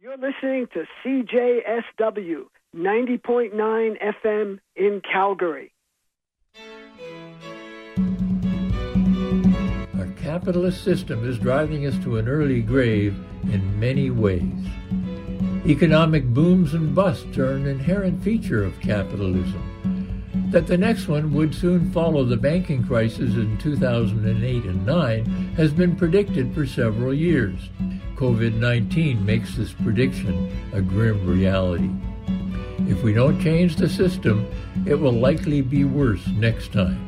You're listening to CJSW 90.9 FM in Calgary. Our capitalist system is driving us to an early grave in many ways. Economic booms and busts are an inherent feature of capitalism. That the next one would soon follow the banking crisis in 2008 and 9 has been predicted for several years. COVID 19 makes this prediction a grim reality. If we don't change the system, it will likely be worse next time.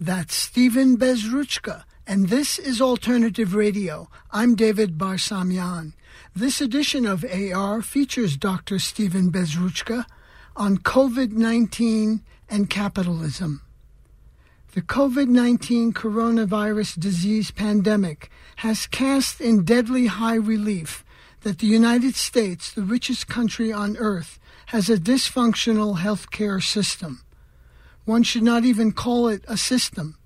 That's Stephen Bezruchka, and this is Alternative Radio. I'm David Barsamian. This edition of AR features Dr. Stephen Bezruchka on COVID 19 and capitalism. The COVID 19 coronavirus disease pandemic has cast in deadly high relief that the United States, the richest country on earth, has a dysfunctional healthcare system. One should not even call it a system.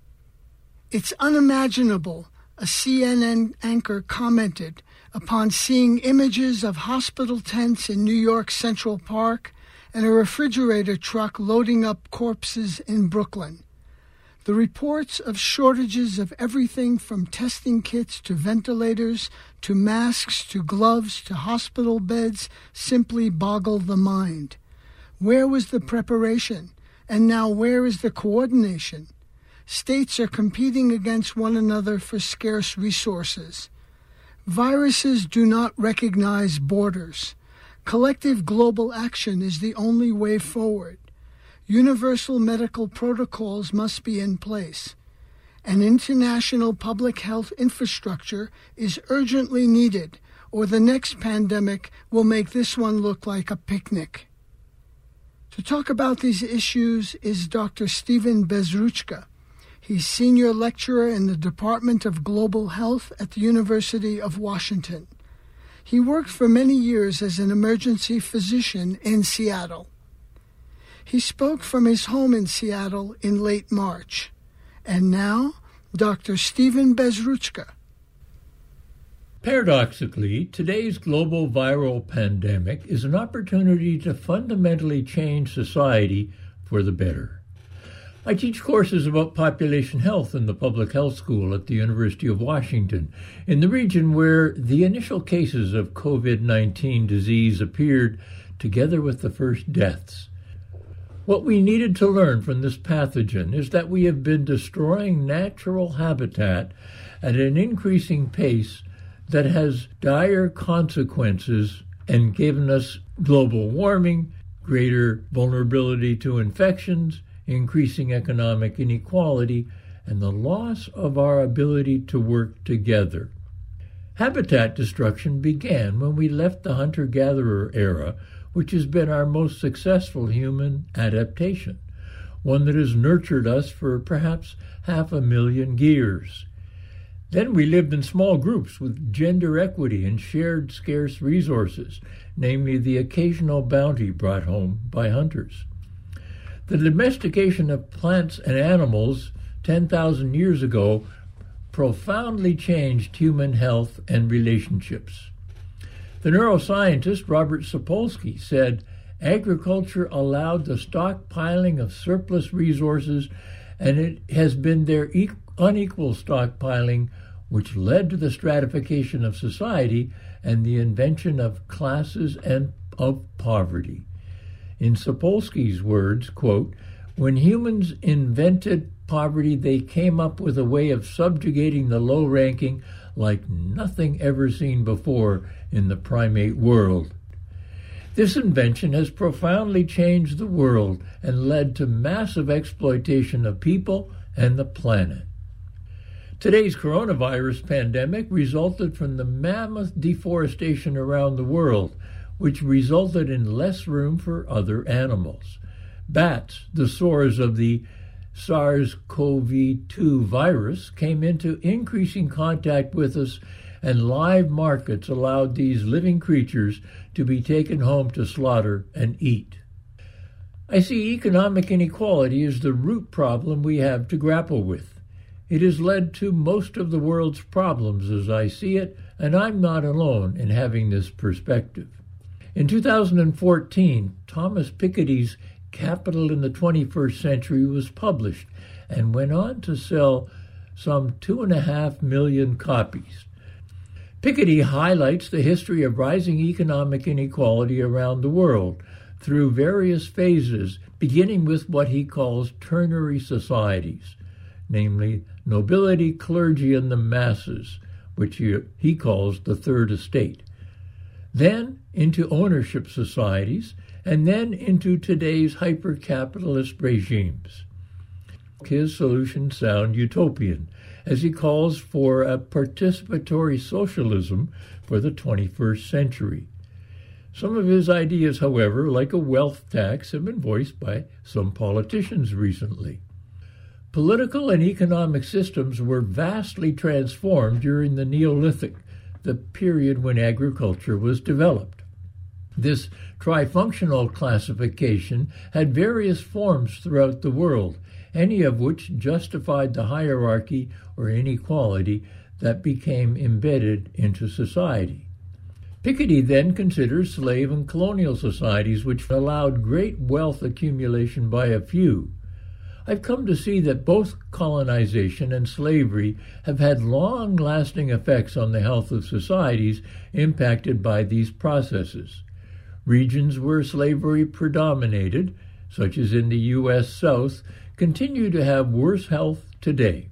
It's unimaginable, a CNN anchor commented upon seeing images of hospital tents in New York Central Park and a refrigerator truck loading up corpses in Brooklyn. The reports of shortages of everything from testing kits to ventilators to masks to gloves to hospital beds simply boggle the mind. Where was the preparation? And now where is the coordination? States are competing against one another for scarce resources. Viruses do not recognize borders. Collective global action is the only way forward. Universal medical protocols must be in place. An international public health infrastructure is urgently needed, or the next pandemic will make this one look like a picnic. To talk about these issues is Dr. Stephen Bezruchka. He's senior lecturer in the Department of Global Health at the University of Washington. He worked for many years as an emergency physician in Seattle. He spoke from his home in Seattle in late March. And now, Dr. Stephen Bezruchka. Paradoxically, today's global viral pandemic is an opportunity to fundamentally change society for the better. I teach courses about population health in the public health school at the University of Washington, in the region where the initial cases of COVID 19 disease appeared together with the first deaths. What we needed to learn from this pathogen is that we have been destroying natural habitat at an increasing pace that has dire consequences and given us global warming, greater vulnerability to infections, increasing economic inequality, and the loss of our ability to work together. Habitat destruction began when we left the hunter gatherer era which has been our most successful human adaptation, one that has nurtured us for perhaps half a million years. Then we lived in small groups with gender equity and shared scarce resources, namely the occasional bounty brought home by hunters. The domestication of plants and animals 10,000 years ago profoundly changed human health and relationships. The neuroscientist Robert Sapolsky said agriculture allowed the stockpiling of surplus resources, and it has been their unequal stockpiling which led to the stratification of society and the invention of classes and of poverty. In Sapolsky's words, quote, when humans invented poverty, they came up with a way of subjugating the low ranking like nothing ever seen before in the primate world. This invention has profoundly changed the world and led to massive exploitation of people and the planet. Today's coronavirus pandemic resulted from the mammoth deforestation around the world, which resulted in less room for other animals. Bats, the source of the SARS CoV 2 virus, came into increasing contact with us and live markets allowed these living creatures to be taken home to slaughter and eat. I see economic inequality as the root problem we have to grapple with. It has led to most of the world's problems as I see it, and I'm not alone in having this perspective. In 2014, Thomas Piketty's Capital in the 21st Century was published and went on to sell some two and a half million copies. Piketty highlights the history of rising economic inequality around the world through various phases, beginning with what he calls ternary societies, namely nobility, clergy, and the masses, which he, he calls the Third Estate. Then into ownership societies, and then into today's hyper capitalist regimes. His solutions sound utopian, as he calls for a participatory socialism for the 21st century. Some of his ideas, however, like a wealth tax, have been voiced by some politicians recently. Political and economic systems were vastly transformed during the Neolithic, the period when agriculture was developed. This trifunctional classification had various forms throughout the world, any of which justified the hierarchy or inequality that became embedded into society. Piketty then considers slave and colonial societies which allowed great wealth accumulation by a few. I've come to see that both colonization and slavery have had long lasting effects on the health of societies impacted by these processes. Regions where slavery predominated, such as in the U.S. South, continue to have worse health today.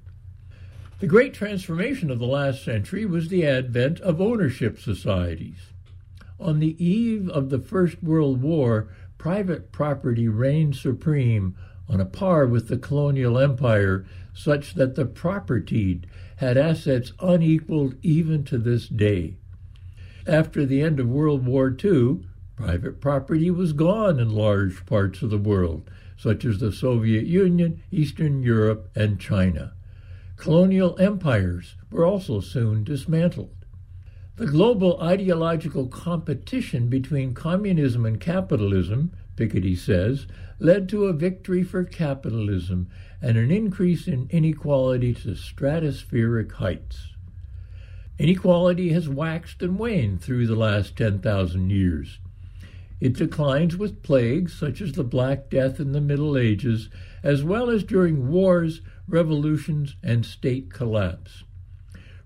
The great transformation of the last century was the advent of ownership societies. On the eve of the First World War, private property reigned supreme on a par with the colonial empire, such that the propertied had assets unequaled even to this day. After the end of World War II, private property was gone in large parts of the world, such as the Soviet Union, Eastern Europe, and China. Colonial empires were also soon dismantled. The global ideological competition between communism and capitalism, Piketty says, led to a victory for capitalism and an increase in inequality to stratospheric heights. Inequality has waxed and waned through the last 10,000 years. It declines with plagues such as the Black Death in the Middle Ages, as well as during wars, revolutions, and state collapse.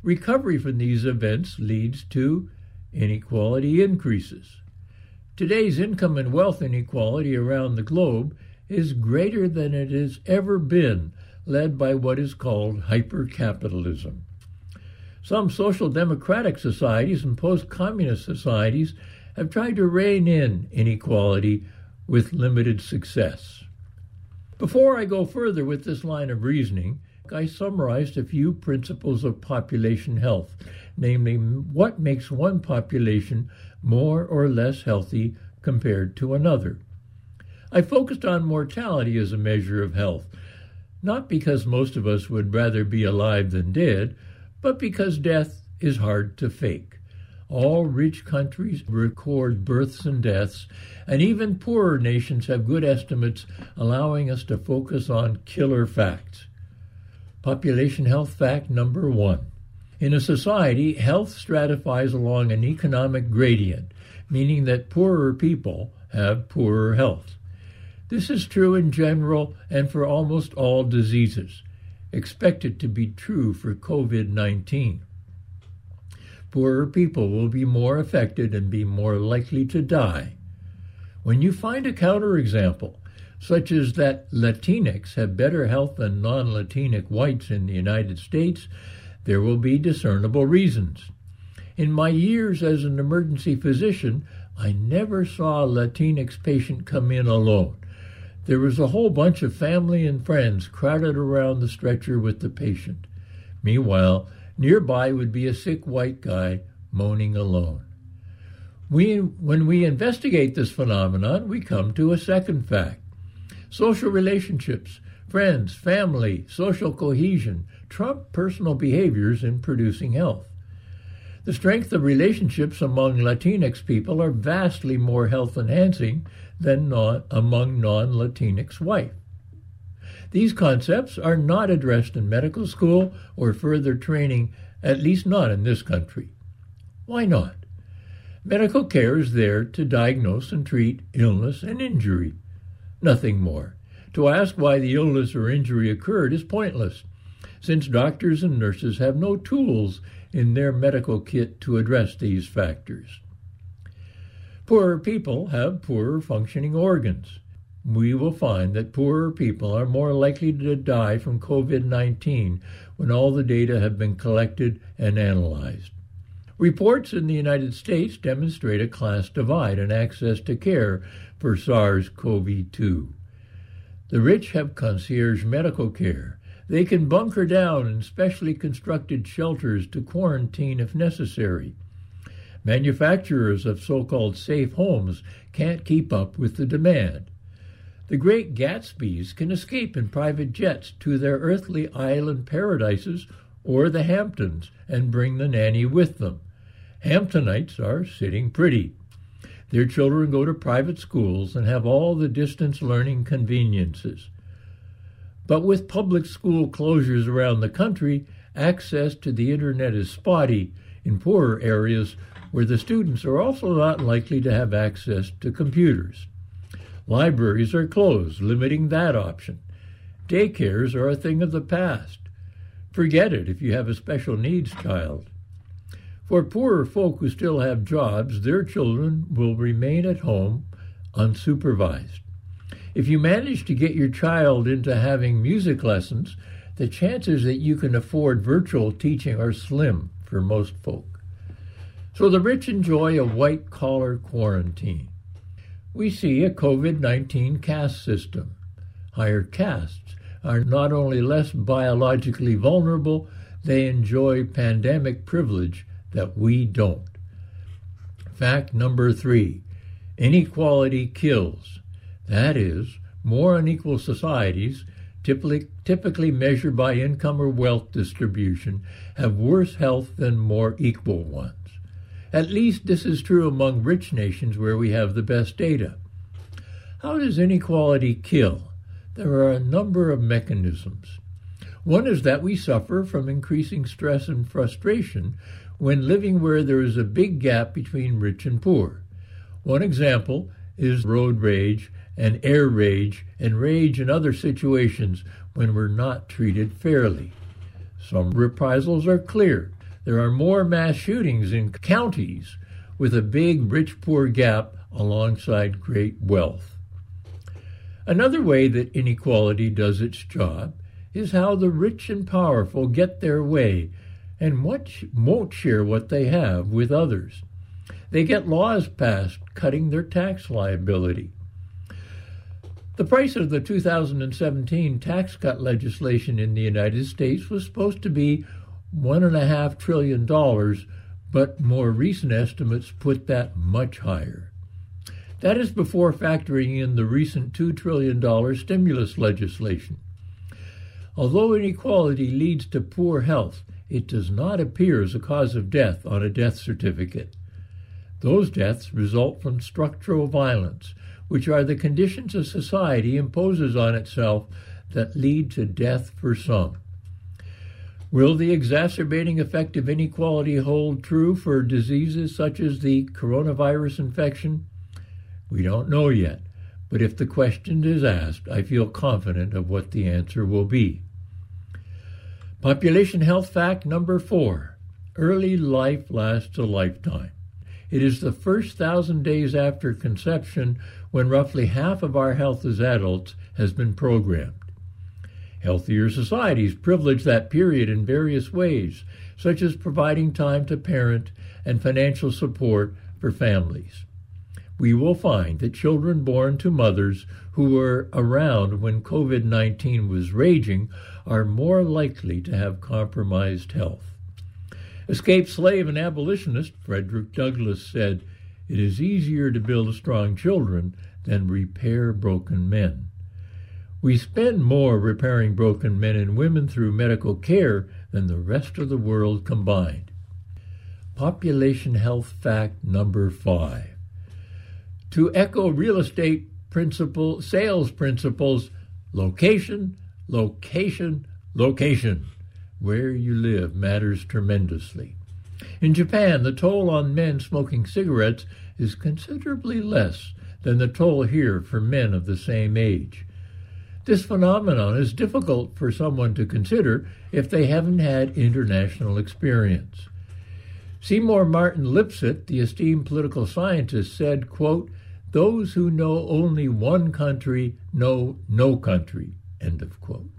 Recovery from these events leads to inequality increases. Today's income and wealth inequality around the globe is greater than it has ever been, led by what is called hypercapitalism. Some social democratic societies and post communist societies have tried to rein in inequality with limited success. Before I go further with this line of reasoning, I summarized a few principles of population health, namely what makes one population more or less healthy compared to another. I focused on mortality as a measure of health, not because most of us would rather be alive than dead, but because death is hard to fake. All rich countries record births and deaths, and even poorer nations have good estimates, allowing us to focus on killer facts. Population health fact number one. In a society, health stratifies along an economic gradient, meaning that poorer people have poorer health. This is true in general and for almost all diseases. Expect it to be true for COVID 19 poorer people will be more affected and be more likely to die. When you find a counterexample, such as that Latinx have better health than non Latinic whites in the United States, there will be discernible reasons. In my years as an emergency physician, I never saw a Latinx patient come in alone. There was a whole bunch of family and friends crowded around the stretcher with the patient. Meanwhile, Nearby would be a sick white guy moaning alone. We, when we investigate this phenomenon, we come to a second fact. Social relationships, friends, family, social cohesion trump personal behaviors in producing health. The strength of relationships among Latinx people are vastly more health enhancing than non, among non Latinx whites. These concepts are not addressed in medical school or further training, at least not in this country. Why not? Medical care is there to diagnose and treat illness and injury. Nothing more. To ask why the illness or injury occurred is pointless, since doctors and nurses have no tools in their medical kit to address these factors. Poorer people have poorer functioning organs. We will find that poorer people are more likely to die from COVID 19 when all the data have been collected and analyzed. Reports in the United States demonstrate a class divide in access to care for SARS CoV 2. The rich have concierge medical care. They can bunker down in specially constructed shelters to quarantine if necessary. Manufacturers of so called safe homes can't keep up with the demand. The great Gatsbys can escape in private jets to their earthly island paradises or the Hamptons and bring the nanny with them. Hamptonites are sitting pretty. Their children go to private schools and have all the distance learning conveniences. But with public school closures around the country, access to the internet is spotty in poorer areas where the students are also not likely to have access to computers. Libraries are closed, limiting that option. Daycares are a thing of the past. Forget it if you have a special needs child. For poorer folk who still have jobs, their children will remain at home unsupervised. If you manage to get your child into having music lessons, the chances that you can afford virtual teaching are slim for most folk. So the rich enjoy a white collar quarantine. We see a COVID 19 caste system. Higher castes are not only less biologically vulnerable, they enjoy pandemic privilege that we don't. Fact number three inequality kills. That is, more unequal societies, typically, typically measured by income or wealth distribution, have worse health than more equal ones. At least this is true among rich nations where we have the best data. How does inequality kill? There are a number of mechanisms. One is that we suffer from increasing stress and frustration when living where there is a big gap between rich and poor. One example is road rage and air rage and rage in other situations when we're not treated fairly. Some reprisals are clear. There are more mass shootings in counties with a big rich poor gap alongside great wealth. Another way that inequality does its job is how the rich and powerful get their way and won't share what they have with others. They get laws passed cutting their tax liability. The price of the 2017 tax cut legislation in the United States was supposed to be $1.5 trillion, but more recent estimates put that much higher. That is before factoring in the recent $2 trillion stimulus legislation. Although inequality leads to poor health, it does not appear as a cause of death on a death certificate. Those deaths result from structural violence, which are the conditions a society imposes on itself that lead to death for some. Will the exacerbating effect of inequality hold true for diseases such as the coronavirus infection? We don't know yet, but if the question is asked, I feel confident of what the answer will be. Population health fact number four early life lasts a lifetime. It is the first thousand days after conception when roughly half of our health as adults has been programmed. Healthier societies privilege that period in various ways, such as providing time to parent and financial support for families. We will find that children born to mothers who were around when COVID 19 was raging are more likely to have compromised health. Escaped slave and abolitionist Frederick Douglass said, It is easier to build strong children than repair broken men. We spend more repairing broken men and women through medical care than the rest of the world combined. Population health fact number five. To echo real estate principle, sales principles, location, location, location. Where you live matters tremendously. In Japan, the toll on men smoking cigarettes is considerably less than the toll here for men of the same age. This phenomenon is difficult for someone to consider if they haven't had international experience. Seymour Martin Lipset, the esteemed political scientist, said, quote, those who know only one country know no country, end of quote.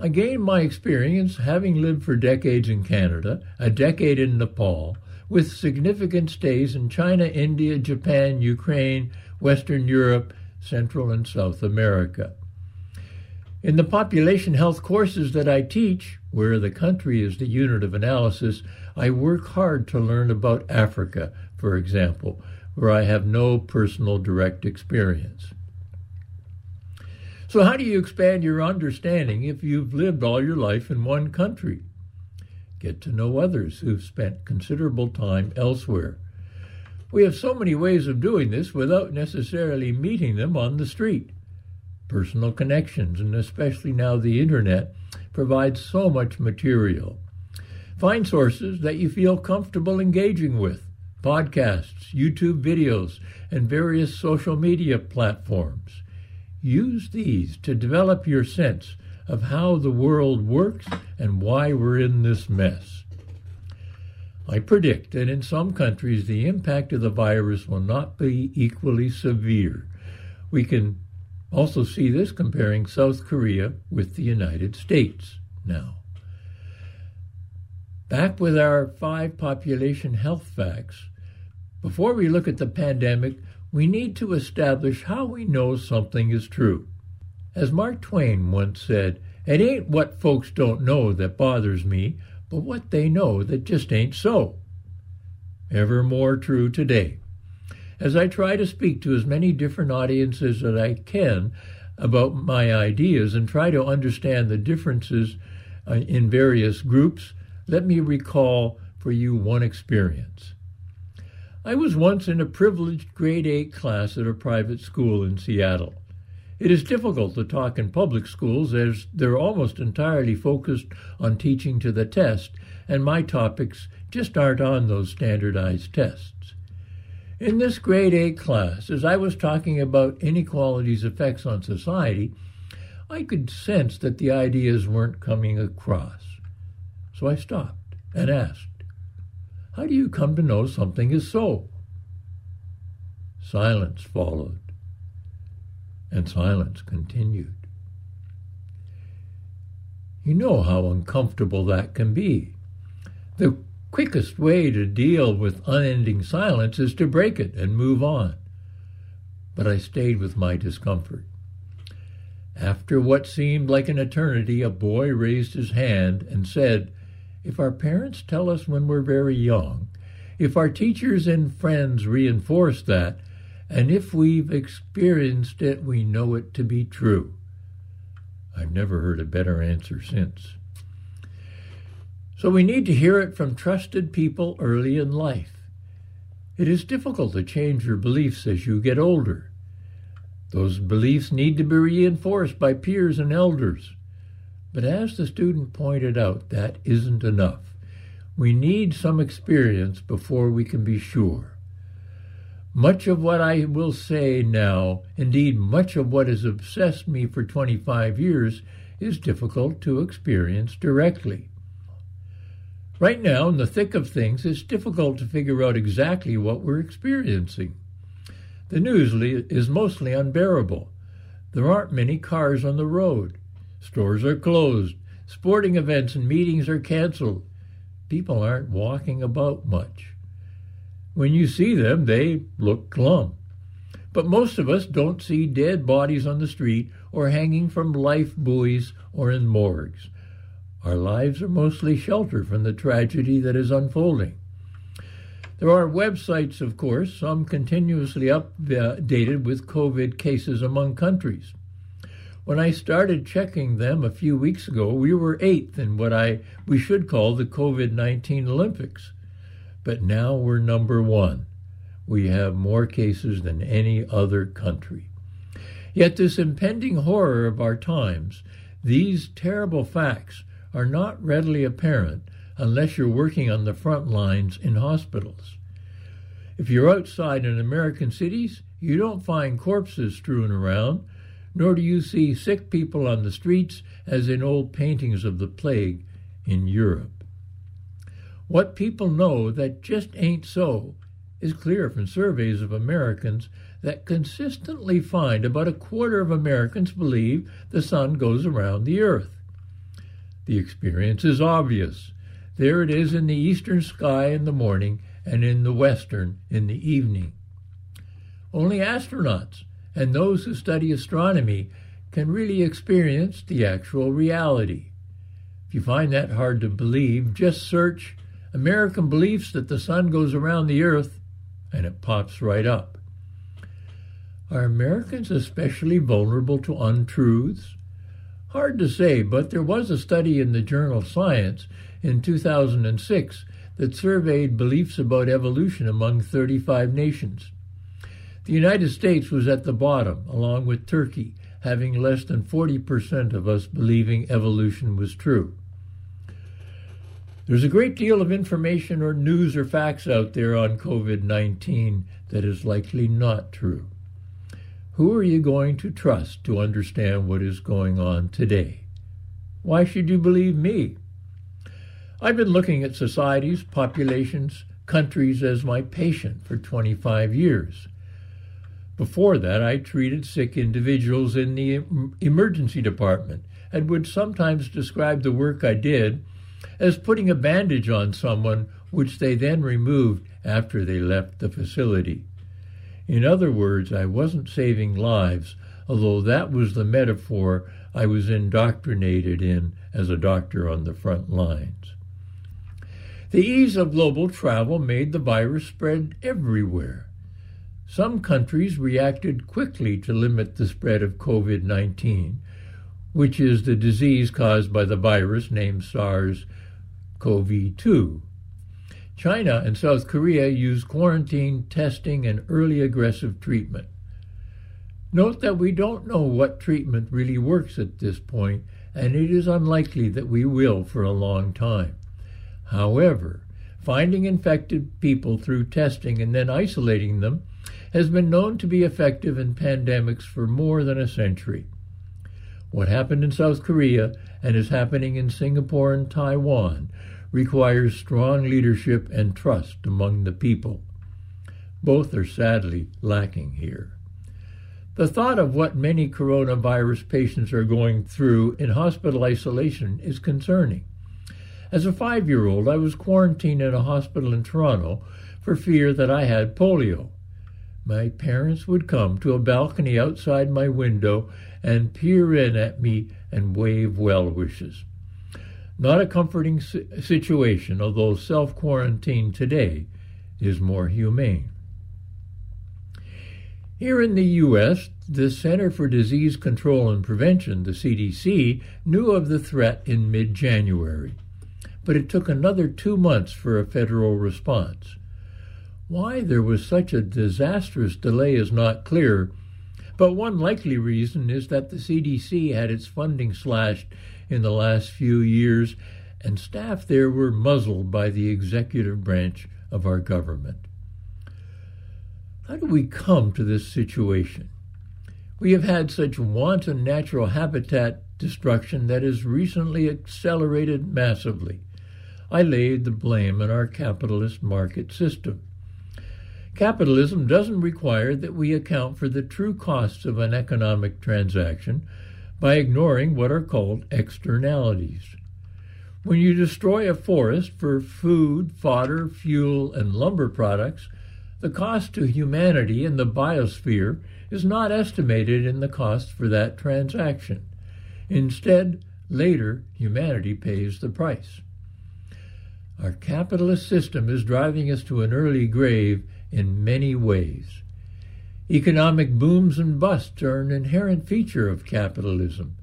I gained my experience having lived for decades in Canada, a decade in Nepal, with significant stays in China, India, Japan, Ukraine, Western Europe, Central and South America. In the population health courses that I teach, where the country is the unit of analysis, I work hard to learn about Africa, for example, where I have no personal direct experience. So, how do you expand your understanding if you've lived all your life in one country? Get to know others who've spent considerable time elsewhere. We have so many ways of doing this without necessarily meeting them on the street. Personal connections, and especially now the internet, provides so much material. Find sources that you feel comfortable engaging with podcasts, YouTube videos, and various social media platforms. Use these to develop your sense of how the world works and why we're in this mess. I predict that in some countries the impact of the virus will not be equally severe. We can also see this comparing South Korea with the United States now. Back with our five population health facts, before we look at the pandemic, we need to establish how we know something is true. As Mark Twain once said, it ain't what folks don't know that bothers me, but what they know that just ain't so. Ever more true today. As I try to speak to as many different audiences as I can about my ideas and try to understand the differences uh, in various groups, let me recall for you one experience. I was once in a privileged grade 8 class at a private school in Seattle. It is difficult to talk in public schools as they're almost entirely focused on teaching to the test, and my topics just aren't on those standardized tests. In this grade A class, as I was talking about inequality's effects on society, I could sense that the ideas weren't coming across. So I stopped and asked, how do you come to know something is so? Silence followed, and silence continued. You know how uncomfortable that can be. The quickest way to deal with unending silence is to break it and move on. But I stayed with my discomfort. After what seemed like an eternity, a boy raised his hand and said, if our parents tell us when we're very young, if our teachers and friends reinforce that, and if we've experienced it, we know it to be true. I've never heard a better answer since. So we need to hear it from trusted people early in life. It is difficult to change your beliefs as you get older. Those beliefs need to be reinforced by peers and elders. But as the student pointed out, that isn't enough. We need some experience before we can be sure. Much of what I will say now, indeed, much of what has obsessed me for 25 years, is difficult to experience directly. Right now, in the thick of things, it's difficult to figure out exactly what we're experiencing. The news is mostly unbearable. There aren't many cars on the road. Stores are closed. Sporting events and meetings are canceled. People aren't walking about much. When you see them, they look glum. But most of us don't see dead bodies on the street or hanging from life buoys or in morgues. Our lives are mostly sheltered from the tragedy that is unfolding. There are websites, of course, some continuously updated with COVID cases among countries. When I started checking them a few weeks ago, we were eighth in what I we should call the COVID 19 Olympics. But now we're number one. We have more cases than any other country. Yet, this impending horror of our times, these terrible facts, are not readily apparent unless you're working on the front lines in hospitals. If you're outside in American cities, you don't find corpses strewn around, nor do you see sick people on the streets as in old paintings of the plague in Europe. What people know that just ain't so is clear from surveys of Americans that consistently find about a quarter of Americans believe the sun goes around the earth. The experience is obvious. There it is in the eastern sky in the morning and in the western in the evening. Only astronauts and those who study astronomy can really experience the actual reality. If you find that hard to believe, just search American beliefs that the sun goes around the earth and it pops right up. Are Americans especially vulnerable to untruths? Hard to say, but there was a study in the journal Science in 2006 that surveyed beliefs about evolution among 35 nations. The United States was at the bottom, along with Turkey, having less than 40% of us believing evolution was true. There's a great deal of information or news or facts out there on COVID 19 that is likely not true. Who are you going to trust to understand what is going on today? Why should you believe me? I've been looking at societies, populations, countries as my patient for 25 years. Before that, I treated sick individuals in the emergency department and would sometimes describe the work I did as putting a bandage on someone, which they then removed after they left the facility. In other words, I wasn't saving lives, although that was the metaphor I was indoctrinated in as a doctor on the front lines. The ease of global travel made the virus spread everywhere. Some countries reacted quickly to limit the spread of COVID 19, which is the disease caused by the virus named SARS CoV 2. China and South Korea use quarantine, testing, and early aggressive treatment. Note that we don't know what treatment really works at this point, and it is unlikely that we will for a long time. However, finding infected people through testing and then isolating them has been known to be effective in pandemics for more than a century. What happened in South Korea and is happening in Singapore and Taiwan requires strong leadership and trust among the people. Both are sadly lacking here. The thought of what many coronavirus patients are going through in hospital isolation is concerning. As a five year old, I was quarantined in a hospital in Toronto for fear that I had polio. My parents would come to a balcony outside my window and peer in at me and wave well wishes. Not a comforting situation, although self quarantine today is more humane. Here in the U.S., the Center for Disease Control and Prevention, the CDC, knew of the threat in mid January, but it took another two months for a federal response. Why there was such a disastrous delay is not clear, but one likely reason is that the CDC had its funding slashed in the last few years, and staff there were muzzled by the executive branch of our government. How do we come to this situation? We have had such wanton natural habitat destruction that has recently accelerated massively. I laid the blame on our capitalist market system. Capitalism doesn't require that we account for the true costs of an economic transaction by ignoring what are called externalities. When you destroy a forest for food, fodder, fuel, and lumber products, the cost to humanity and the biosphere is not estimated in the cost for that transaction. Instead, later, humanity pays the price. Our capitalist system is driving us to an early grave in many ways. Economic booms and busts are an inherent feature of capitalism.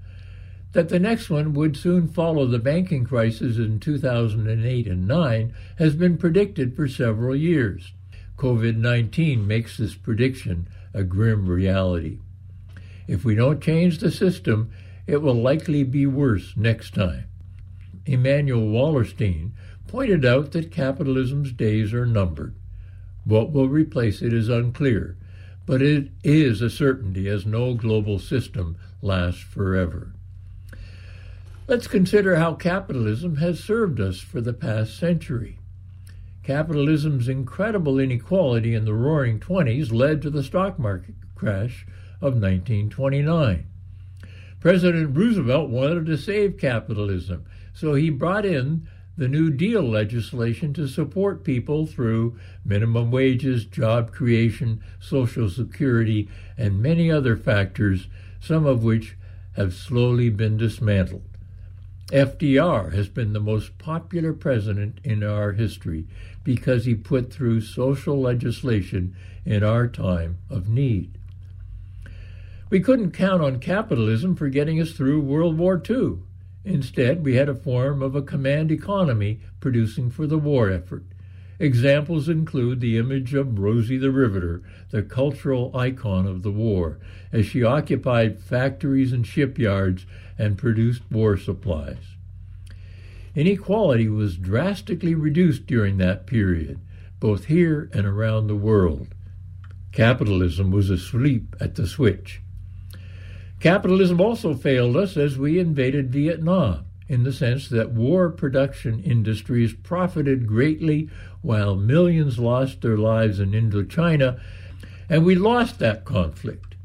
That the next one would soon follow the banking crisis in 2008 and 9 has been predicted for several years. COVID 19 makes this prediction a grim reality. If we don't change the system, it will likely be worse next time. Immanuel Wallerstein, pointed out that capitalism's days are numbered. What will replace it is unclear, but it is a certainty as no global system lasts forever. Let's consider how capitalism has served us for the past century. Capitalism's incredible inequality in the roaring 20s led to the stock market crash of 1929. President Roosevelt wanted to save capitalism, so he brought in the New Deal legislation to support people through minimum wages, job creation, Social Security, and many other factors, some of which have slowly been dismantled. FDR has been the most popular president in our history because he put through social legislation in our time of need. We couldn't count on capitalism for getting us through World War II. Instead, we had a form of a command economy producing for the war effort. Examples include the image of Rosie the Riveter, the cultural icon of the war, as she occupied factories and shipyards and produced war supplies. Inequality was drastically reduced during that period, both here and around the world. Capitalism was asleep at the switch. Capitalism also failed us as we invaded Vietnam, in the sense that war production industries profited greatly while millions lost their lives in Indochina, and we lost that conflict.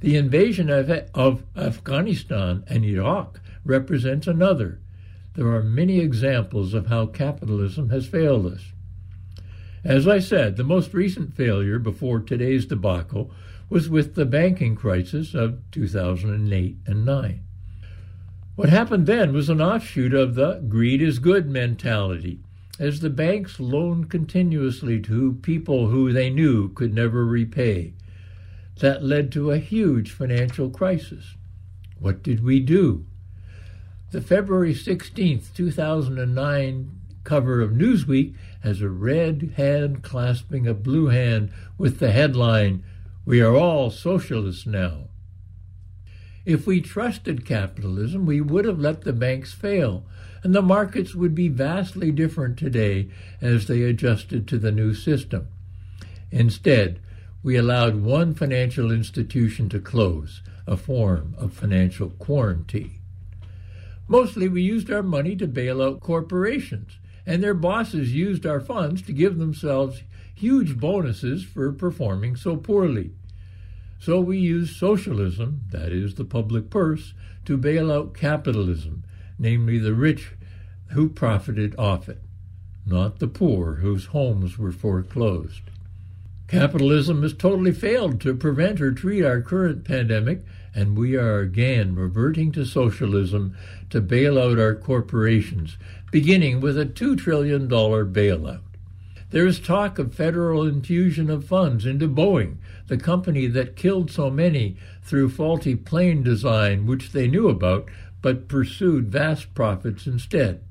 The invasion of, of Afghanistan and Iraq represents another. There are many examples of how capitalism has failed us. As I said, the most recent failure before today's debacle was with the banking crisis of 2008 and 9. What happened then was an offshoot of the greed is good mentality, as the banks loaned continuously to people who they knew could never repay, that led to a huge financial crisis. What did we do? The February 16, 2009 cover of Newsweek has a red hand clasping a blue hand with the headline, We are all socialists now. If we trusted capitalism, we would have let the banks fail, and the markets would be vastly different today as they adjusted to the new system. Instead, we allowed one financial institution to close, a form of financial quarantine. Mostly we used our money to bail out corporations, and their bosses used our funds to give themselves huge bonuses for performing so poorly. So we use socialism, that is, the public purse, to bail out capitalism, namely the rich who profited off it, not the poor whose homes were foreclosed. Capitalism has totally failed to prevent or treat our current pandemic, and we are again reverting to socialism to bail out our corporations, beginning with a $2 trillion bailout. There is talk of federal infusion of funds into Boeing, the company that killed so many through faulty plane design, which they knew about but pursued vast profits instead.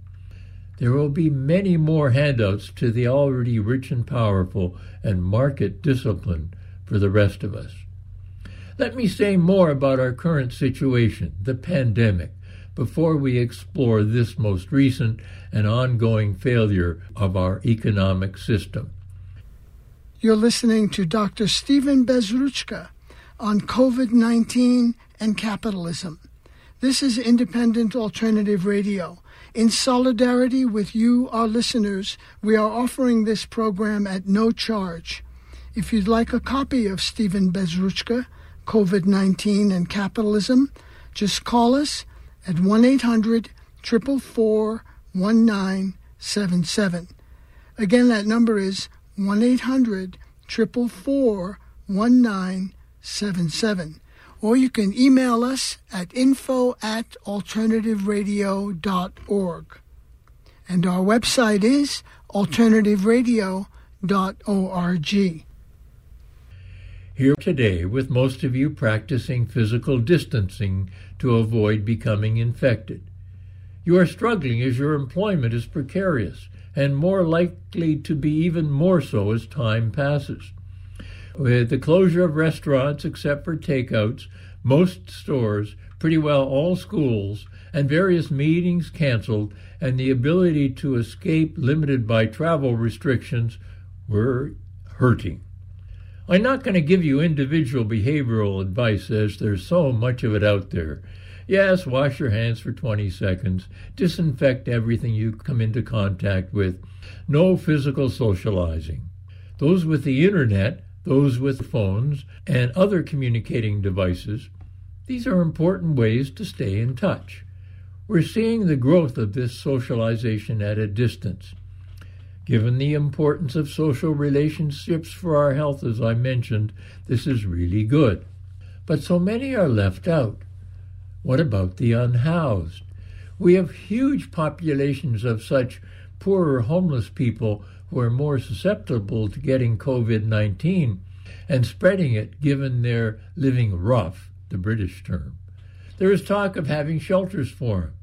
There will be many more handouts to the already rich and powerful and market discipline for the rest of us. Let me say more about our current situation, the pandemic, before we explore this most recent and ongoing failure of our economic system. You're listening to Dr. Stephen Bezruchka on COVID 19 and capitalism. This is Independent Alternative Radio. In solidarity with you, our listeners, we are offering this program at no charge. If you'd like a copy of Stephen Bezruchka, COVID 19 and Capitalism, just call us at 1 800 444 1977. Again, that number is 1 800 444 1977 or you can email us at info at alternativeradio.org. And our website is alternativeradio.org. Here today, with most of you practicing physical distancing to avoid becoming infected. You are struggling as your employment is precarious and more likely to be even more so as time passes. With the closure of restaurants except for takeouts, most stores, pretty well all schools, and various meetings canceled, and the ability to escape limited by travel restrictions were hurting. I'm not going to give you individual behavioral advice as there's so much of it out there. Yes, wash your hands for 20 seconds, disinfect everything you come into contact with, no physical socializing. Those with the internet, those with phones, and other communicating devices, these are important ways to stay in touch. We're seeing the growth of this socialization at a distance. Given the importance of social relationships for our health, as I mentioned, this is really good. But so many are left out. What about the unhoused? We have huge populations of such poorer homeless people who are more susceptible to getting COVID 19 and spreading it given their living rough, the British term. There is talk of having shelters for them.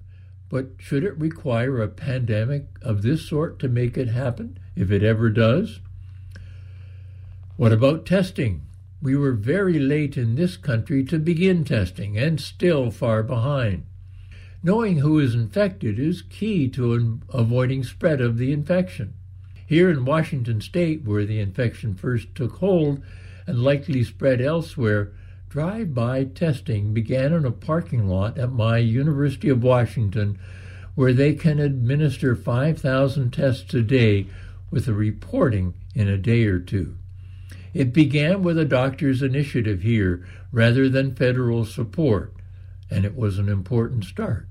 But should it require a pandemic of this sort to make it happen, if it ever does? What about testing? We were very late in this country to begin testing and still far behind. Knowing who is infected is key to avoiding spread of the infection. Here in Washington state, where the infection first took hold and likely spread elsewhere, drive by testing began in a parking lot at my University of Washington, where they can administer 5,000 tests a day with a reporting in a day or two. It began with a doctor's initiative here rather than federal support, and it was an important start.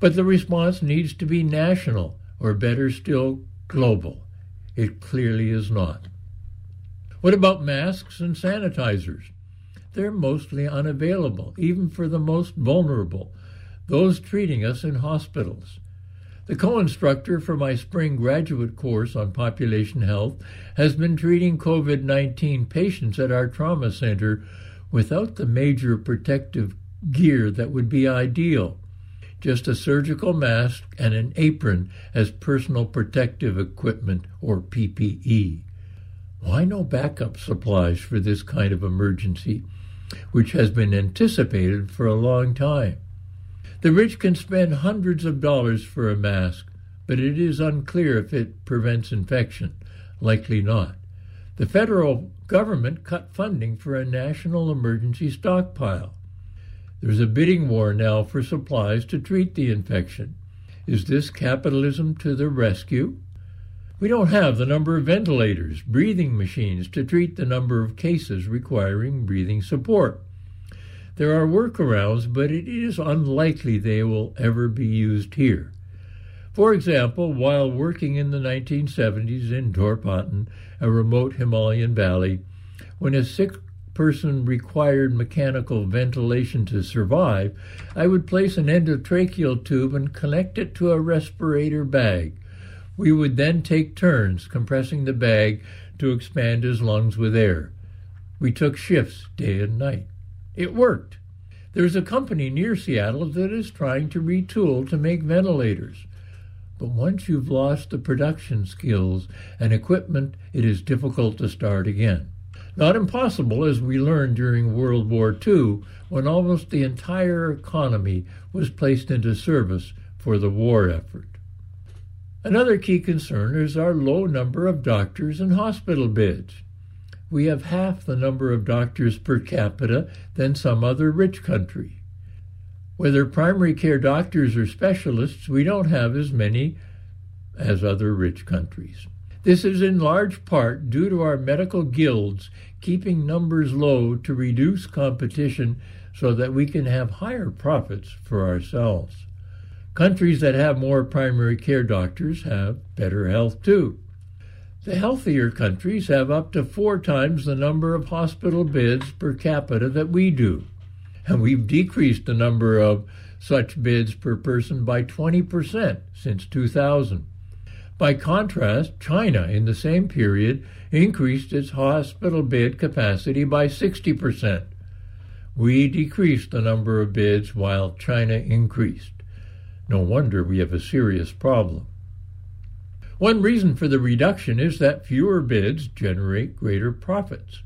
But the response needs to be national, or better still, global. It clearly is not. What about masks and sanitizers? They're mostly unavailable, even for the most vulnerable, those treating us in hospitals. The co instructor for my spring graduate course on population health has been treating COVID 19 patients at our trauma center without the major protective gear that would be ideal just a surgical mask and an apron as personal protective equipment or PPE. Why no backup supplies for this kind of emergency? Which has been anticipated for a long time. The rich can spend hundreds of dollars for a mask, but it is unclear if it prevents infection. Likely not. The federal government cut funding for a national emergency stockpile. There's a bidding war now for supplies to treat the infection. Is this capitalism to the rescue? We don't have the number of ventilators, breathing machines to treat the number of cases requiring breathing support. There are workarounds, but it is unlikely they will ever be used here. For example, while working in the 1970s in Dhorpatan, a remote Himalayan valley, when a sick person required mechanical ventilation to survive, I would place an endotracheal tube and connect it to a respirator bag. We would then take turns compressing the bag to expand his lungs with air. We took shifts day and night. It worked. There's a company near Seattle that is trying to retool to make ventilators. But once you've lost the production skills and equipment, it is difficult to start again. Not impossible, as we learned during World War II, when almost the entire economy was placed into service for the war effort. Another key concern is our low number of doctors and hospital beds. We have half the number of doctors per capita than some other rich country. Whether primary care doctors or specialists, we don't have as many as other rich countries. This is in large part due to our medical guilds keeping numbers low to reduce competition so that we can have higher profits for ourselves. Countries that have more primary care doctors have better health too. The healthier countries have up to four times the number of hospital beds per capita that we do. And we've decreased the number of such beds per person by 20% since 2000. By contrast, China in the same period increased its hospital bed capacity by 60%. We decreased the number of beds while China increased. No wonder we have a serious problem. One reason for the reduction is that fewer bids generate greater profits.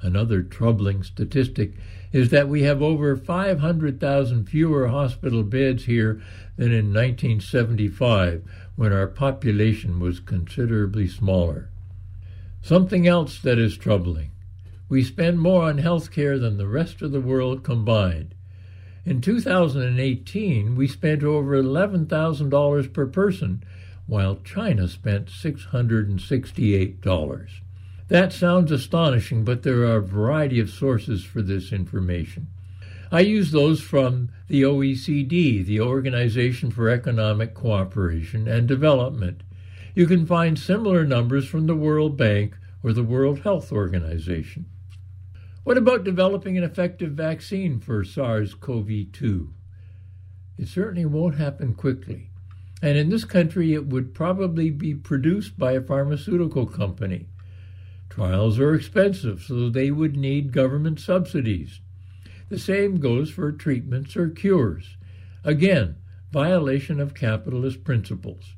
Another troubling statistic is that we have over 500,000 fewer hospital beds here than in 1975 when our population was considerably smaller. Something else that is troubling. We spend more on health care than the rest of the world combined. In 2018, we spent over $11,000 per person, while China spent $668. That sounds astonishing, but there are a variety of sources for this information. I use those from the OECD, the Organization for Economic Cooperation and Development. You can find similar numbers from the World Bank or the World Health Organization. What about developing an effective vaccine for SARS CoV 2? It certainly won't happen quickly. And in this country, it would probably be produced by a pharmaceutical company. Trials are expensive, so they would need government subsidies. The same goes for treatments or cures. Again, violation of capitalist principles.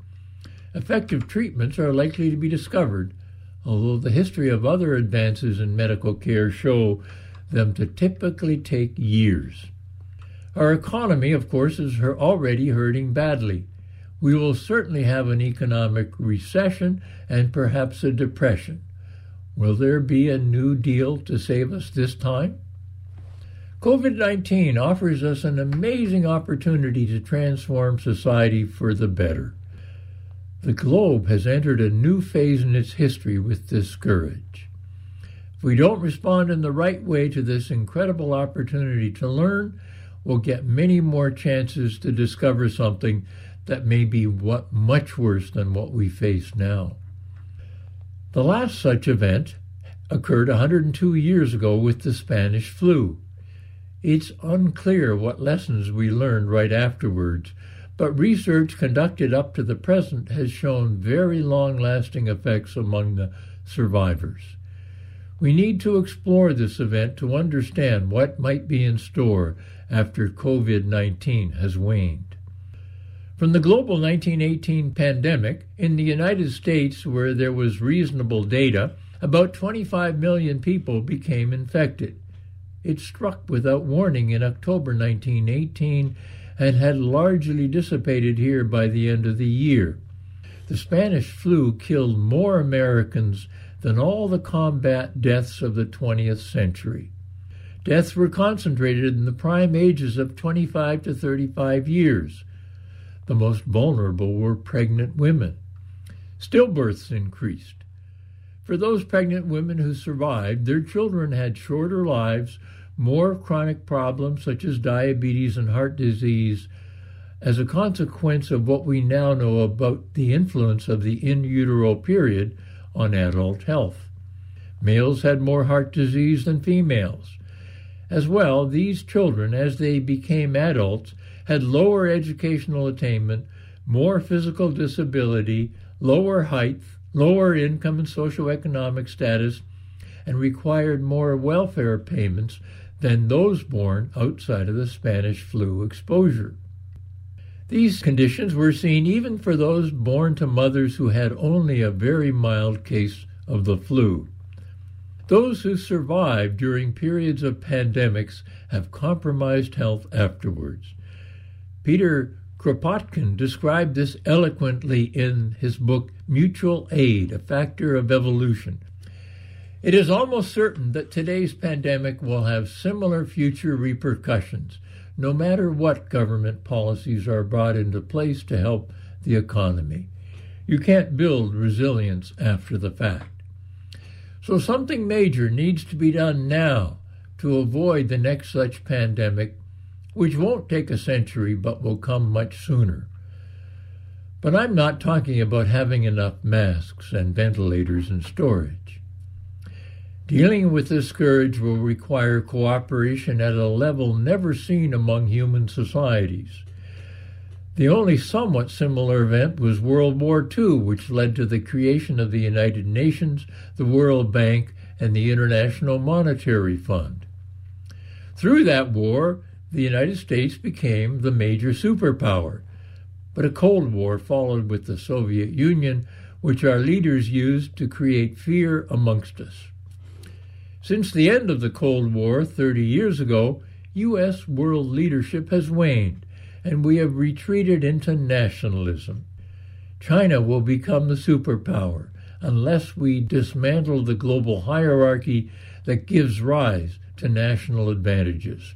Effective treatments are likely to be discovered although the history of other advances in medical care show them to typically take years. Our economy, of course, is already hurting badly. We will certainly have an economic recession and perhaps a depression. Will there be a new deal to save us this time? COVID 19 offers us an amazing opportunity to transform society for the better. The globe has entered a new phase in its history with this scourge. If we don't respond in the right way to this incredible opportunity to learn, we'll get many more chances to discover something that may be what, much worse than what we face now. The last such event occurred 102 years ago with the Spanish flu. It's unclear what lessons we learned right afterwards, but research conducted up to the present has shown very long lasting effects among the survivors. We need to explore this event to understand what might be in store after COVID 19 has waned. From the global 1918 pandemic, in the United States, where there was reasonable data, about 25 million people became infected. It struck without warning in October 1918 and had largely dissipated here by the end of the year. The Spanish flu killed more Americans than all the combat deaths of the 20th century. Deaths were concentrated in the prime ages of 25 to 35 years. The most vulnerable were pregnant women. Stillbirths increased. For those pregnant women who survived, their children had shorter lives more chronic problems such as diabetes and heart disease as a consequence of what we now know about the influence of the in utero period on adult health. Males had more heart disease than females. As well, these children, as they became adults, had lower educational attainment, more physical disability, lower height, lower income and socioeconomic status, and required more welfare payments than those born outside of the Spanish flu exposure. These conditions were seen even for those born to mothers who had only a very mild case of the flu. Those who survived during periods of pandemics have compromised health afterwards. Peter Kropotkin described this eloquently in his book Mutual Aid, a Factor of Evolution, it is almost certain that today's pandemic will have similar future repercussions, no matter what government policies are brought into place to help the economy. You can't build resilience after the fact. So something major needs to be done now to avoid the next such pandemic, which won't take a century but will come much sooner. But I'm not talking about having enough masks and ventilators and storage. Dealing with this scourge will require cooperation at a level never seen among human societies. The only somewhat similar event was World War II, which led to the creation of the United Nations, the World Bank, and the International Monetary Fund. Through that war, the United States became the major superpower, but a Cold War followed with the Soviet Union, which our leaders used to create fear amongst us. Since the end of the Cold War 30 years ago, U.S. world leadership has waned, and we have retreated into nationalism. China will become the superpower unless we dismantle the global hierarchy that gives rise to national advantages.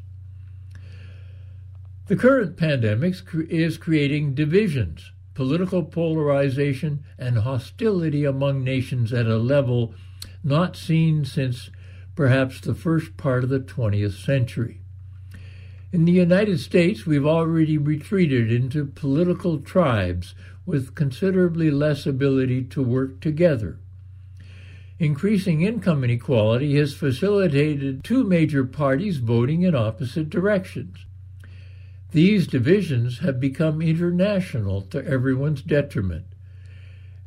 The current pandemic is creating divisions, political polarization, and hostility among nations at a level not seen since perhaps the first part of the 20th century. In the United States, we've already retreated into political tribes with considerably less ability to work together. Increasing income inequality has facilitated two major parties voting in opposite directions. These divisions have become international to everyone's detriment.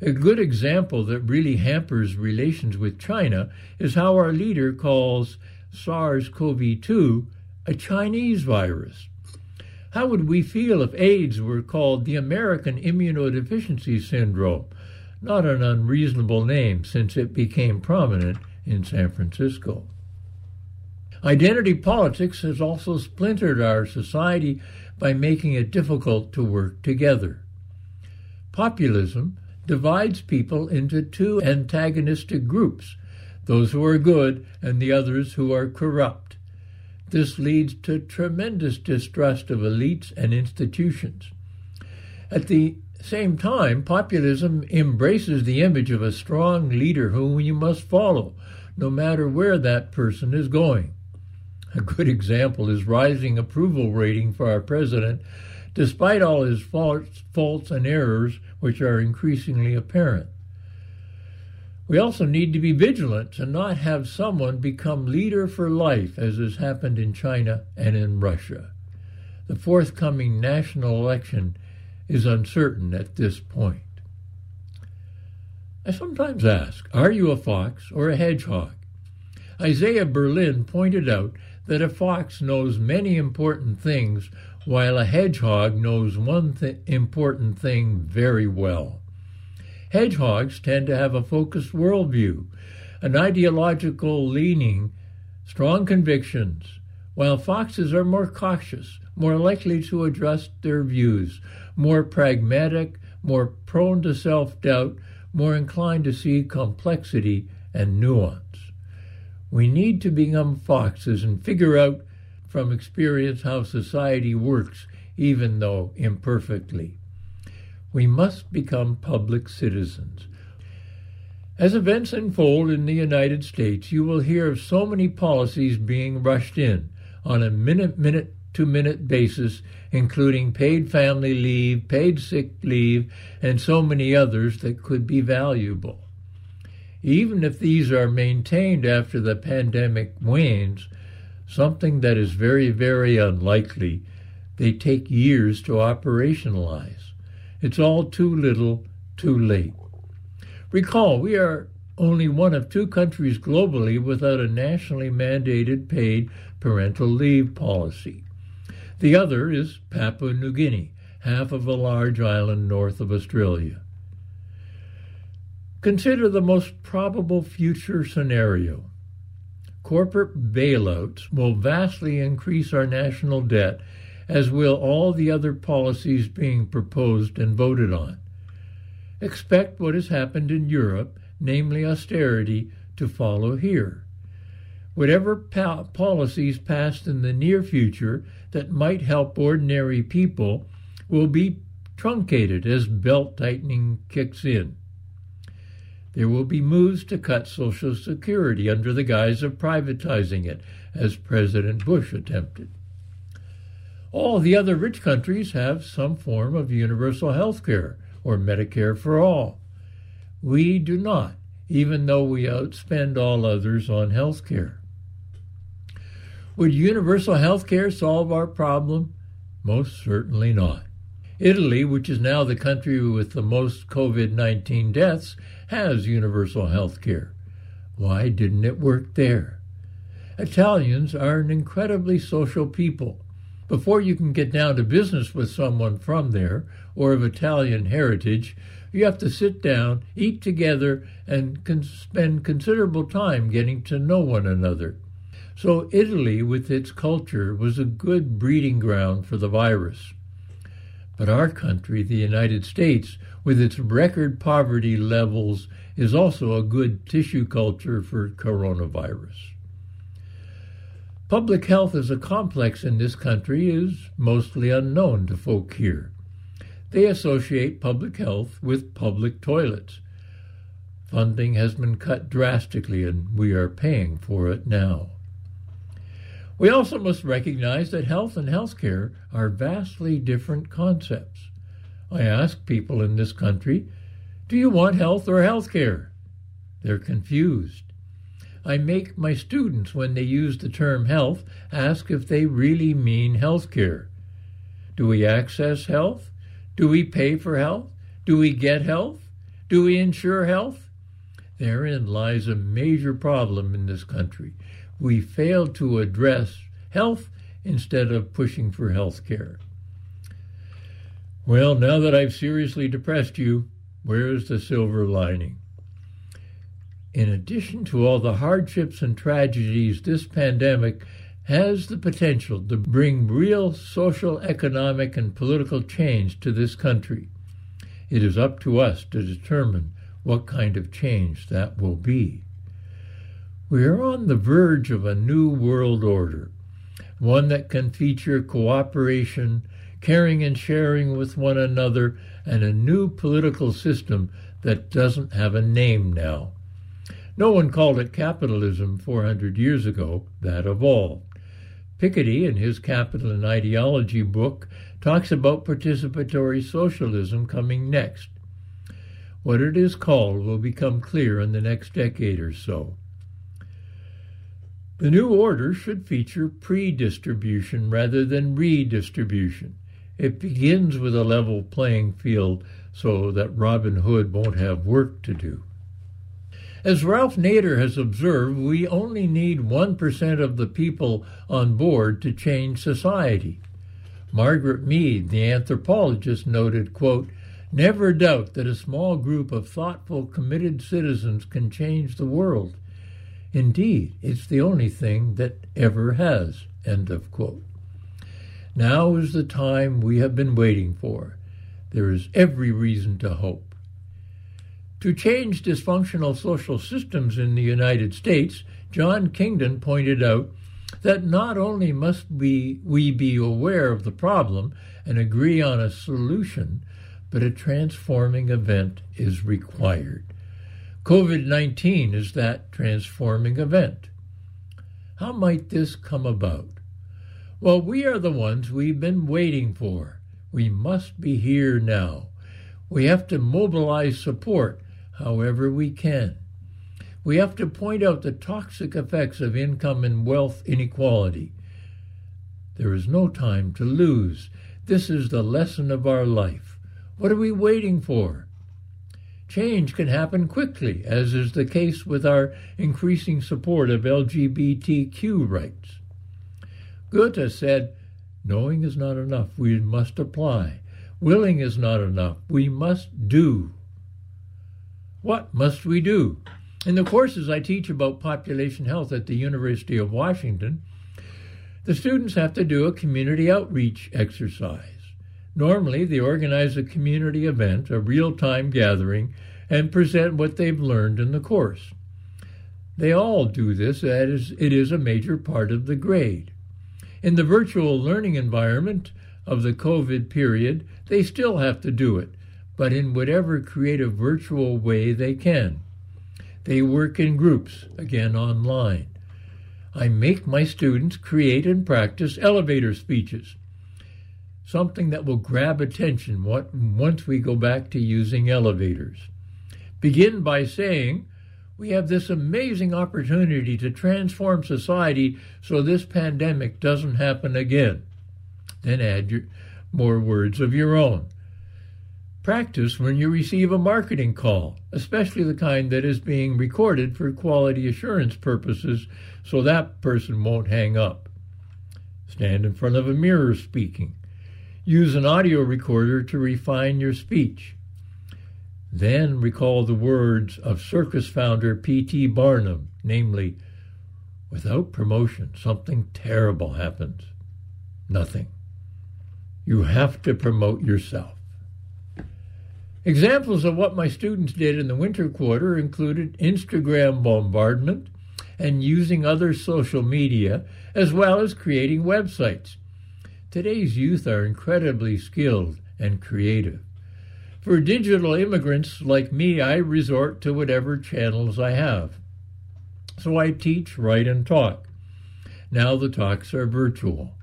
A good example that really hampers relations with China is how our leader calls SARS CoV 2 a Chinese virus. How would we feel if AIDS were called the American Immunodeficiency Syndrome? Not an unreasonable name since it became prominent in San Francisco. Identity politics has also splintered our society by making it difficult to work together. Populism divides people into two antagonistic groups those who are good and the others who are corrupt. This leads to tremendous distrust of elites and institutions. At the same time, populism embraces the image of a strong leader whom you must follow, no matter where that person is going. A good example is rising approval rating for our president, despite all his faults, faults and errors, which are increasingly apparent. We also need to be vigilant to not have someone become leader for life, as has happened in China and in Russia. The forthcoming national election is uncertain at this point. I sometimes ask, are you a fox or a hedgehog? Isaiah Berlin pointed out that a fox knows many important things, while a hedgehog knows one th- important thing very well. Hedgehogs tend to have a focused worldview, an ideological leaning, strong convictions, while foxes are more cautious, more likely to adjust their views, more pragmatic, more prone to self doubt, more inclined to see complexity and nuance. We need to become foxes and figure out from experience how society works, even though imperfectly. We must become public citizens. As events unfold in the United States, you will hear of so many policies being rushed in on a minute minute to minute basis, including paid family leave, paid sick leave, and so many others that could be valuable. Even if these are maintained after the pandemic wanes, something that is very, very unlikely, they take years to operationalize. It's all too little, too late. Recall, we are only one of two countries globally without a nationally mandated paid parental leave policy. The other is Papua New Guinea, half of a large island north of Australia. Consider the most probable future scenario. Corporate bailouts will vastly increase our national debt, as will all the other policies being proposed and voted on. Expect what has happened in Europe, namely austerity, to follow here. Whatever policies passed in the near future that might help ordinary people will be truncated as belt tightening kicks in. There will be moves to cut Social Security under the guise of privatizing it, as President Bush attempted. All the other rich countries have some form of universal health care or Medicare for all. We do not, even though we outspend all others on health care. Would universal health care solve our problem? Most certainly not. Italy, which is now the country with the most COVID 19 deaths, has universal health care. Why didn't it work there? Italians are an incredibly social people. Before you can get down to business with someone from there or of Italian heritage, You have to sit down, eat together, and con- spend considerable time getting to know one another. So, Italy, with its culture, was a good breeding ground for the virus. But our country, the United States, with its record poverty levels, is also a good tissue culture for coronavirus. Public health as a complex in this country is mostly unknown to folk here. They associate public health with public toilets. Funding has been cut drastically, and we are paying for it now. We also must recognize that health and healthcare are vastly different concepts. I ask people in this country, do you want health or health care? They're confused. I make my students, when they use the term health, ask if they really mean health care. Do we access health? Do we pay for health? Do we get health? Do we insure health? Therein lies a major problem in this country. We fail to address health instead of pushing for health care. Well, now that I've seriously depressed you, where's the silver lining? In addition to all the hardships and tragedies, this pandemic has the potential to bring real social, economic, and political change to this country. It is up to us to determine what kind of change that will be. We are on the verge of a new world order, one that can feature cooperation, caring and sharing with one another, and a new political system that doesn't have a name now. No one called it capitalism 400 years ago, that evolved. Piketty, in his Capital and Ideology book, talks about participatory socialism coming next. What it is called will become clear in the next decade or so. The new order should feature pre-distribution rather than redistribution. It begins with a level playing field so that Robin Hood won't have work to do. As Ralph Nader has observed, we only need 1% of the people on board to change society. Margaret Mead, the anthropologist, noted, quote, Never doubt that a small group of thoughtful, committed citizens can change the world. Indeed, it's the only thing that ever has. End of quote. Now is the time we have been waiting for. There is every reason to hope. To change dysfunctional social systems in the United States, John Kingdon pointed out that not only must we, we be aware of the problem and agree on a solution, but a transforming event is required. COVID 19 is that transforming event. How might this come about? Well, we are the ones we've been waiting for. We must be here now. We have to mobilize support however we can. We have to point out the toxic effects of income and wealth inequality. There is no time to lose. This is the lesson of our life. What are we waiting for? Change can happen quickly, as is the case with our increasing support of LGBTQ rights. Goethe said, Knowing is not enough, we must apply. Willing is not enough, we must do. What must we do? In the courses I teach about population health at the University of Washington, the students have to do a community outreach exercise. Normally, they organize a community event, a real time gathering, and present what they've learned in the course. They all do this as it is a major part of the grade. In the virtual learning environment of the COVID period, they still have to do it, but in whatever creative virtual way they can. They work in groups, again online. I make my students create and practice elevator speeches, something that will grab attention once we go back to using elevators. Begin by saying, we have this amazing opportunity to transform society so this pandemic doesn't happen again. Then add your, more words of your own. Practice when you receive a marketing call, especially the kind that is being recorded for quality assurance purposes so that person won't hang up. Stand in front of a mirror speaking. Use an audio recorder to refine your speech. Then recall the words of circus founder P.T. Barnum, namely, without promotion, something terrible happens. Nothing. You have to promote yourself. Examples of what my students did in the winter quarter included Instagram bombardment and using other social media, as well as creating websites. Today's youth are incredibly skilled and creative. For digital immigrants like me, I resort to whatever channels I have. So I teach, write, and talk. Now the talks are virtual.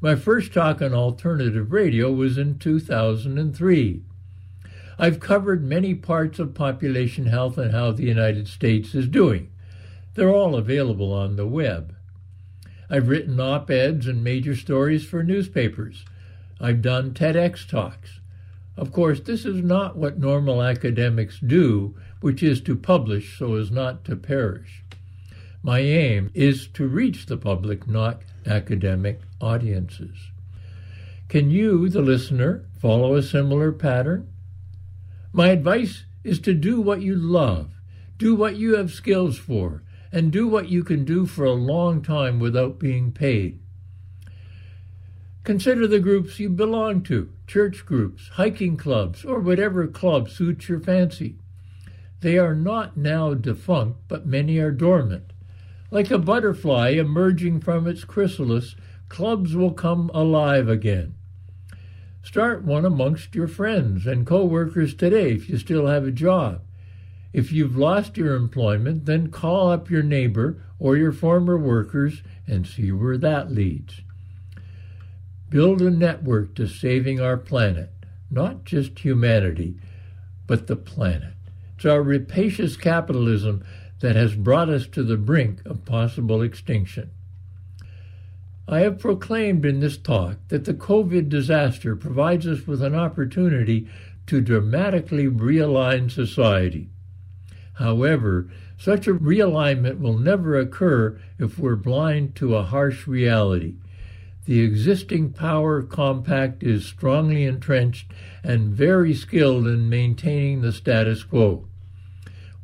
My first talk on alternative radio was in 2003. I've covered many parts of population health and how the United States is doing. They're all available on the web. I've written op eds and major stories for newspapers. I've done TEDx talks. Of course, this is not what normal academics do, which is to publish so as not to perish. My aim is to reach the public, not academic audiences. Can you, the listener, follow a similar pattern? My advice is to do what you love, do what you have skills for, and do what you can do for a long time without being paid. Consider the groups you belong to church groups, hiking clubs, or whatever club suits your fancy. They are not now defunct, but many are dormant. Like a butterfly emerging from its chrysalis, clubs will come alive again. Start one amongst your friends and co-workers today if you still have a job. If you've lost your employment, then call up your neighbor or your former workers and see where that leads. Build a network to saving our planet, not just humanity, but the planet. It's our rapacious capitalism that has brought us to the brink of possible extinction. I have proclaimed in this talk that the COVID disaster provides us with an opportunity to dramatically realign society. However, such a realignment will never occur if we're blind to a harsh reality the existing power compact is strongly entrenched and very skilled in maintaining the status quo.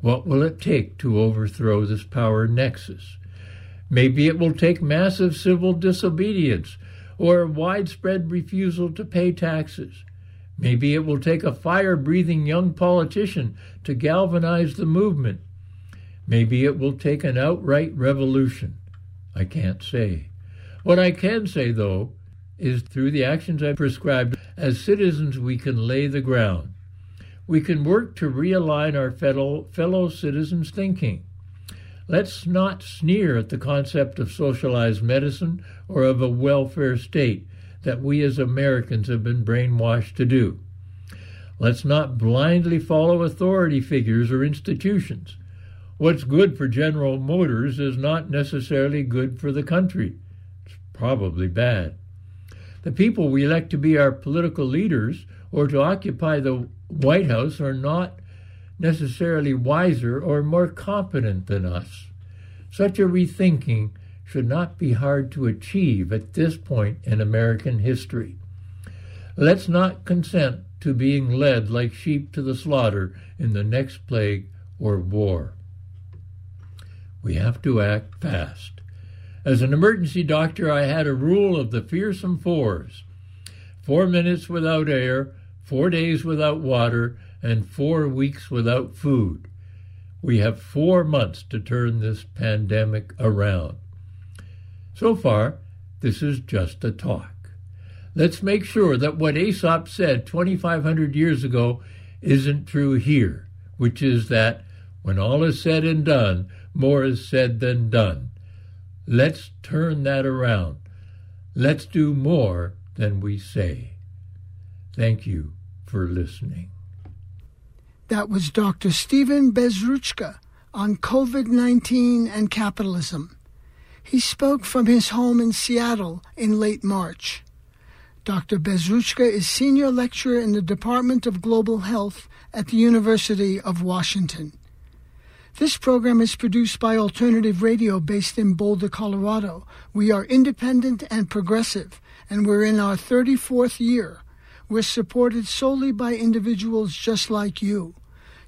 What will it take to overthrow this power nexus? Maybe it will take massive civil disobedience or widespread refusal to pay taxes. Maybe it will take a fire breathing young politician to galvanize the movement. Maybe it will take an outright revolution. I can't say. What I can say, though, is through the actions I prescribed, as citizens, we can lay the ground. We can work to realign our fellow, fellow citizens' thinking. Let's not sneer at the concept of socialized medicine or of a welfare state that we as Americans have been brainwashed to do. Let's not blindly follow authority figures or institutions. What's good for General Motors is not necessarily good for the country probably bad. The people we elect to be our political leaders or to occupy the White House are not necessarily wiser or more competent than us. Such a rethinking should not be hard to achieve at this point in American history. Let's not consent to being led like sheep to the slaughter in the next plague or war. We have to act fast. As an emergency doctor, I had a rule of the fearsome fours four minutes without air, four days without water, and four weeks without food. We have four months to turn this pandemic around. So far, this is just a talk. Let's make sure that what Aesop said 2,500 years ago isn't true here, which is that when all is said and done, more is said than done. Let's turn that around. Let's do more than we say. Thank you for listening. That was Dr. Stephen Bezruchka on COVID 19 and capitalism. He spoke from his home in Seattle in late March. Dr. Bezruchka is senior lecturer in the Department of Global Health at the University of Washington. This program is produced by Alternative Radio based in Boulder, Colorado. We are independent and progressive, and we're in our 34th year. We're supported solely by individuals just like you.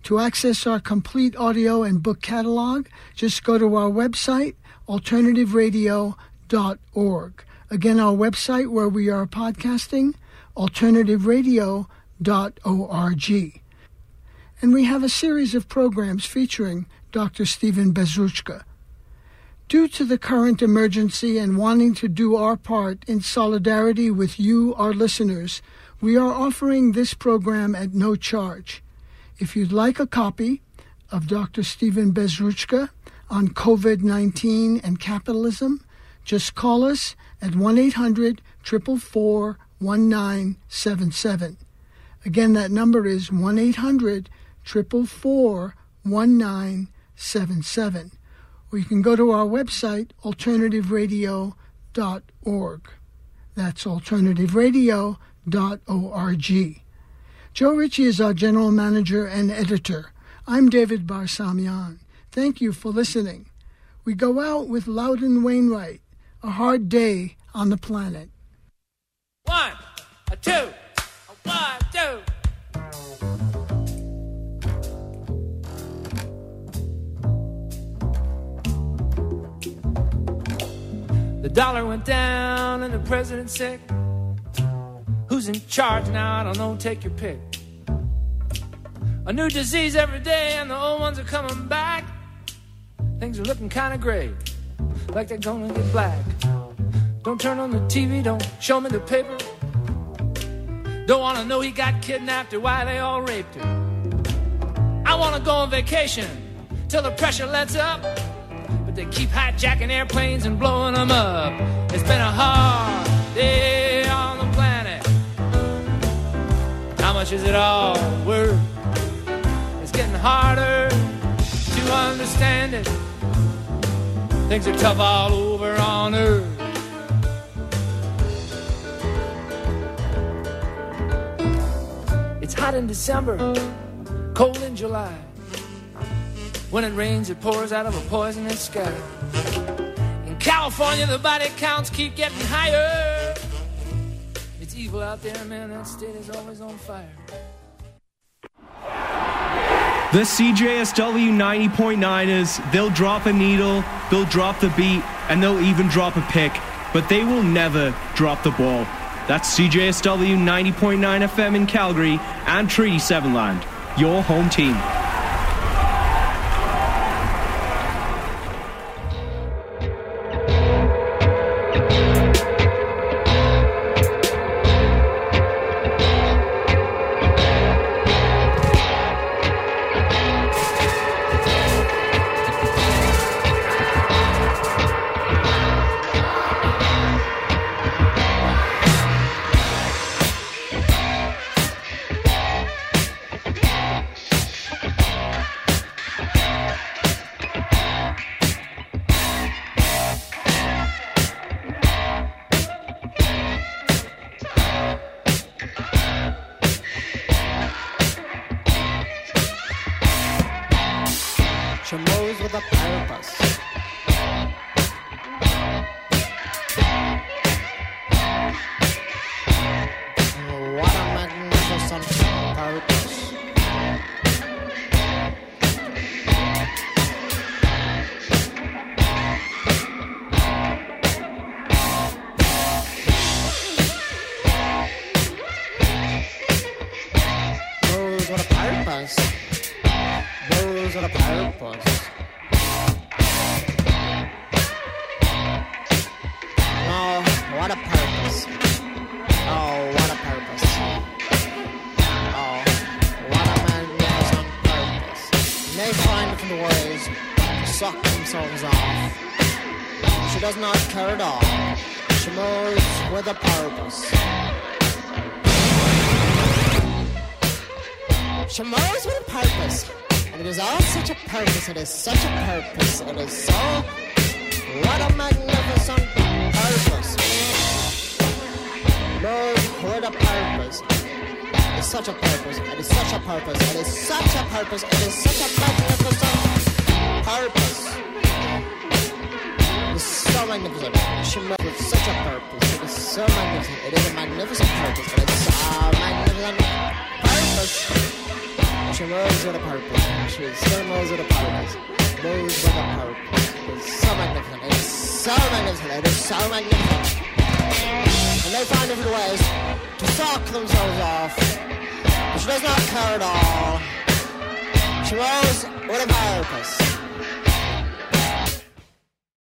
To access our complete audio and book catalog, just go to our website, alternativeradio.org. Again, our website where we are podcasting, alternativeradio.org. And we have a series of programs featuring Dr. Stephen Bezruchka. Due to the current emergency and wanting to do our part in solidarity with you, our listeners, we are offering this program at no charge. If you'd like a copy of Dr. Stephen Bezruchka on COVID 19 and capitalism, just call us at 1 800 444 1977. Again, that number is 1 800 444 1977 or you can go to our website, alternativeradio.org. That's alternativeradio.org. Joe Ritchie is our general manager and editor. I'm David Barsamian. Thank you for listening. We go out with Loudon Wainwright, A Hard Day on the Planet. One, a two, a one, The dollar went down and the president's sick. Who's in charge now? I don't know. Take your pick. A new disease every day, and the old ones are coming back. Things are looking kind of gray, like they're gonna get black. Don't turn on the TV, don't show me the paper. Don't wanna know he got kidnapped or why they all raped her. I wanna go on vacation till the pressure lets up but they keep hijacking airplanes and blowing them up. It's been a hard day on the planet. How much is it all worth? It's getting harder to understand it. Things are tough all over on earth. It's hot in December, cold in July. When it rains, it pours out of a poisonous sky. In California, the body counts keep getting higher. It's evil out there, man. That state is always on fire. The CJSW 90.9 is they'll drop a needle, they'll drop the beat, and they'll even drop a pick, but they will never drop the ball. That's CJSW 90.9 FM in Calgary and Treaty 7 Land, your home team. da Pampas. It is such a purpose. It is so. What a magnificent purpose. Lord, what a purpose. It is such a purpose. It is such a purpose. It is such a purpose. It is such a magnificent purpose. It is so magnificent. She with such a purpose. It is so magnificent. It is a magnificent purpose. It is so magnificent purpose. She moves with a purpose. She still moves with a purpose. Moves with a purpose. It's so magnificent. It's so magnificent. It is so magnificent. And they find different ways to suck themselves off. But she does not care at all. She moves with a purpose.